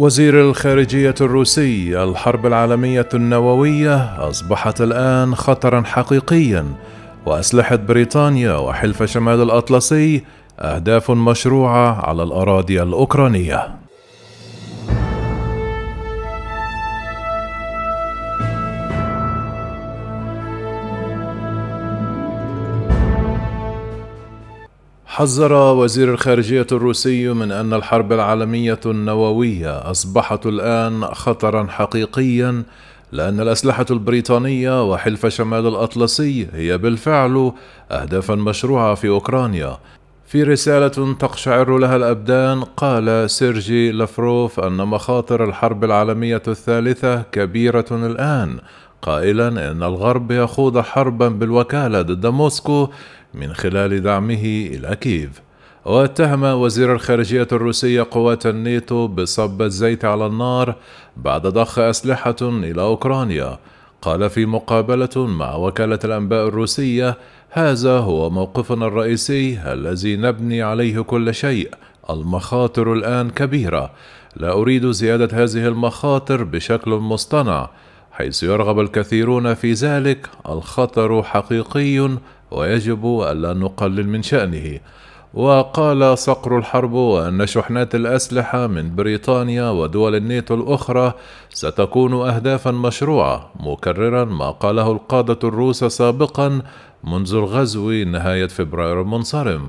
وزير الخارجية الروسي الحرب العالمية النووية أصبحت الآن خطرا حقيقيا وأسلحة بريطانيا وحلف شمال الأطلسي أهداف مشروعة على الأراضي الأوكرانية. حذر وزير الخارجية الروسي من أن الحرب العالمية النووية أصبحت الآن خطرا حقيقيا لأن الأسلحة البريطانية وحلف شمال الأطلسي هي بالفعل أهدافا مشروعة في أوكرانيا. في رسالة تقشعر لها الأبدان قال سيرجي لافروف أن مخاطر الحرب العالمية الثالثة كبيرة الآن قائلا إن الغرب يخوض حربا بالوكالة ضد موسكو من خلال دعمه إلى كييف. واتهم وزير الخارجية الروسي قوات الناتو بصب الزيت على النار بعد ضخ أسلحة إلى أوكرانيا. قال في مقابلة مع وكالة الأنباء الروسية هذا هو موقفنا الرئيسي الذي نبني عليه كل شيء المخاطر الآن كبيرة. لا أريد زيادة هذه المخاطر بشكل مصطنع. حيث يرغب الكثيرون في ذلك الخطر حقيقي ويجب ألا نقلل من شأنه. وقال صقر الحرب أن شحنات الأسلحة من بريطانيا ودول الناتو الأخرى ستكون أهدافا مشروعة مكررا ما قاله القادة الروس سابقا منذ الغزو نهاية فبراير المنصرم.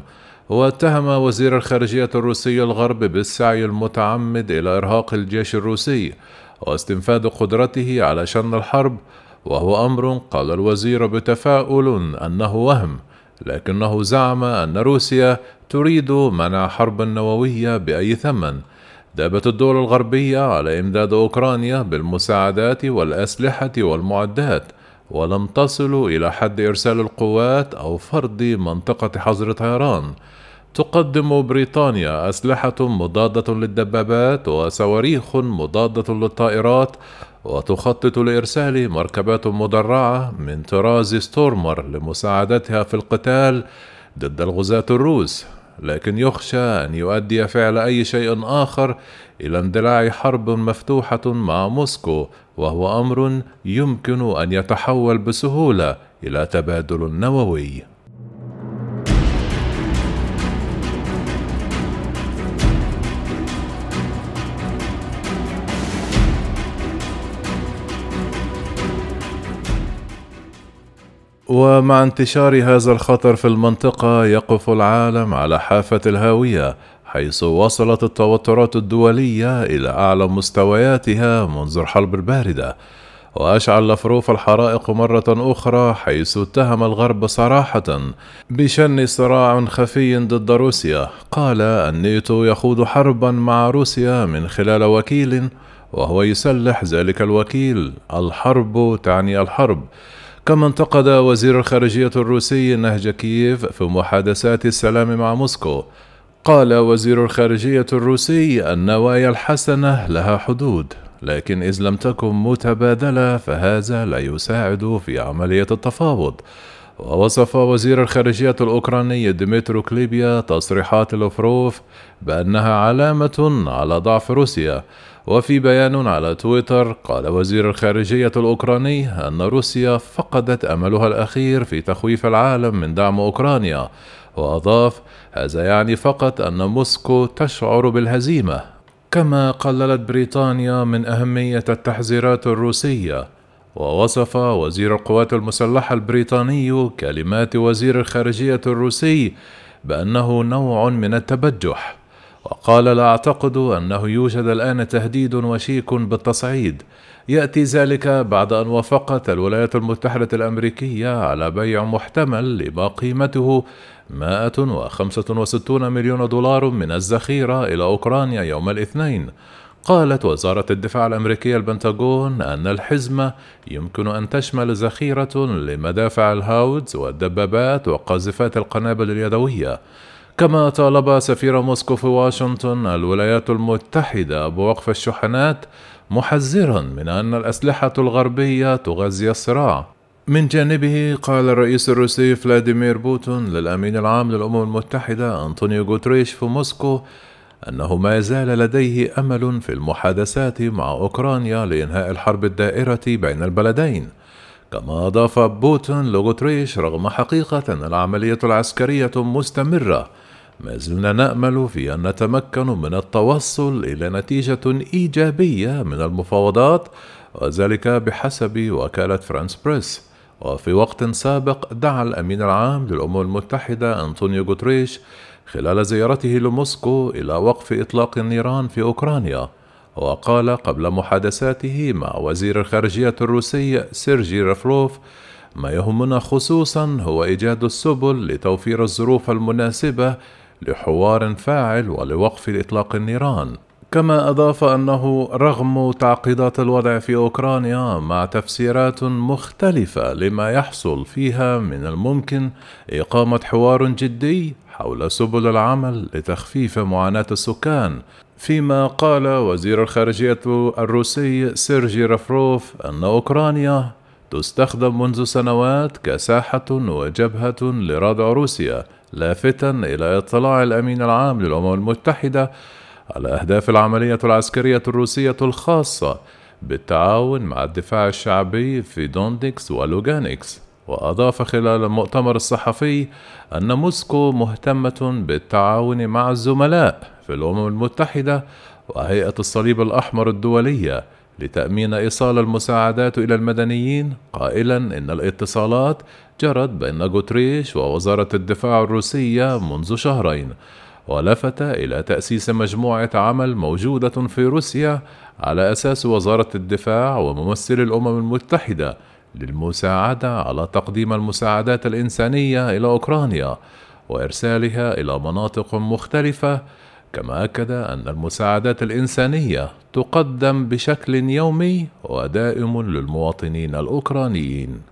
واتهم وزير الخارجية الروسي الغرب بالسعي المتعمد إلى إرهاق الجيش الروسي. واستنفاذ قدرته على شن الحرب وهو أمر قال الوزير بتفاؤل أنه وهم لكنه زعم أن روسيا تريد منع حرب نووية بأي ثمن. دابت الدول الغربية على إمداد أوكرانيا بالمساعدات والأسلحة والمعدات ولم تصلوا إلى حد إرسال القوات أو فرض منطقة حظر طيران. تقدم بريطانيا أسلحة مضادة للدبابات وصواريخ مضادة للطائرات وتخطط لإرسال مركبات مدرعة من طراز ستورمر لمساعدتها في القتال ضد الغزاة الروس لكن يخشى أن يؤدي فعل أي شيء آخر إلى اندلاع حرب مفتوحة مع موسكو وهو أمر يمكن أن يتحول بسهولة إلى تبادل نووي. ومع انتشار هذا الخطر في المنطقة يقف العالم على حافة الهاوية حيث وصلت التوترات الدولية إلى أعلى مستوياتها منذ الحرب الباردة. وأشعل لفروف الحرائق مرة أخرى حيث اتهم الغرب صراحة بشن صراع خفي ضد روسيا. قال الناتو يخوض حربا مع روسيا من خلال وكيل وهو يسلح ذلك الوكيل. الحرب تعني الحرب. كما انتقد وزير الخارجية الروسي نهج كييف في محادثات السلام مع موسكو. قال وزير الخارجية الروسي النوايا الحسنة لها حدود لكن إذا لم تكن متبادلة فهذا لا يساعد في عملية التفاوض. ووصف وزير الخارجية الأوكراني ديمترو كوليبا تصريحات لافروف بأنها علامة على ضعف روسيا. وفي بيان على تويتر قال وزير الخارجية الأوكراني أن روسيا فقدت أملها الأخير في تخويف العالم من دعم أوكرانيا وأضاف هذا يعني فقط أن موسكو تشعر بالهزيمة كما قللت بريطانيا من أهمية التحذيرات الروسية ووصف وزير القوات المسلحة البريطاني كلمات وزير الخارجية الروسي بأنه نوع من التبجح. وقال لا اعتقد انه يوجد الان تهديد وشيك بالتصعيد. ياتي ذلك بعد ان وافقت الولايات المتحده الامريكيه على بيع محتمل لما قيمته 165 مليون دولار من الذخيرة إلى أوكرانيا يوم الاثنين. قالت وزارة الدفاع الأمريكية البنتاغون أن الحزمة يمكن أن تشمل ذخيرة لمدافع الهاودز والدبابات وقاذفات القنابل اليدوية. كما طالب سفير موسكو في واشنطن الولايات المتحدة بوقف الشحنات محذرا من أن الأسلحة الغربية تغذي الصراع. من جانبه قال الرئيس الروسي فلاديمير بوتين للأمين العام للأمم المتحدة أنطونيو غوتيريش في موسكو أنه ما يزال لديه أمل في المحادثات مع أوكرانيا لإنهاء الحرب الدائرة بين البلدين. كما أضاف بوتين لغوتيريش رغم حقيقة أن العملية العسكرية مستمرة ما زلنا نأمل في أن نتمكن من التوصل إلى نتيجة إيجابية من المفاوضات وذلك بحسب وكالة فرانس بريس. وفي وقت سابق دعا الأمين العام للأمم المتحدة أنطونيو غوتيريش خلال زيارته لموسكو إلى وقف إطلاق النيران في أوكرانيا وقال قبل محادثاته مع وزير الخارجية الروسي سيرجي لافروف ما يهمنا خصوصا هو إيجاد السبل لتوفير الظروف المناسبة لحوار فاعل ولوقف إطلاق النيران. كما أضاف أنه رغم تعقيدات الوضع في أوكرانيا مع تفسيرات مختلفة لما يحصل فيها من الممكن إقامة حوار جدي حول سبل العمل لتخفيف معاناة السكان فيما قال وزير الخارجية الروسي سيرجي رافروف أن أوكرانيا تستخدم منذ سنوات كساحة وجبهة لردع روسيا لافتا إلى اطلاع الأمين العام للأمم المتحدة على أهداف العملية العسكرية الروسية الخاصة بالتعاون مع الدفاع الشعبي في دونيتسك ولوغانسك وأضاف خلال المؤتمر الصحفي أن موسكو مهتمة بالتعاون مع الزملاء في الأمم المتحدة وهيئة الصليب الأحمر الدولية لتأمين إيصال المساعدات إلى المدنيين. قائلا إن الاتصالات جرت بين غوتريش ووزارة الدفاع الروسية منذ شهرين ولفت إلى تأسيس مجموعة عمل موجودة في روسيا على أساس وزارة الدفاع وممثل الأمم المتحدة للمساعدة على تقديم المساعدات الإنسانية إلى أوكرانيا وإرسالها إلى مناطق مختلفة كما أكد أن المساعدات الإنسانية تقدم بشكل يومي ودائم للمواطنين الأوكرانيين.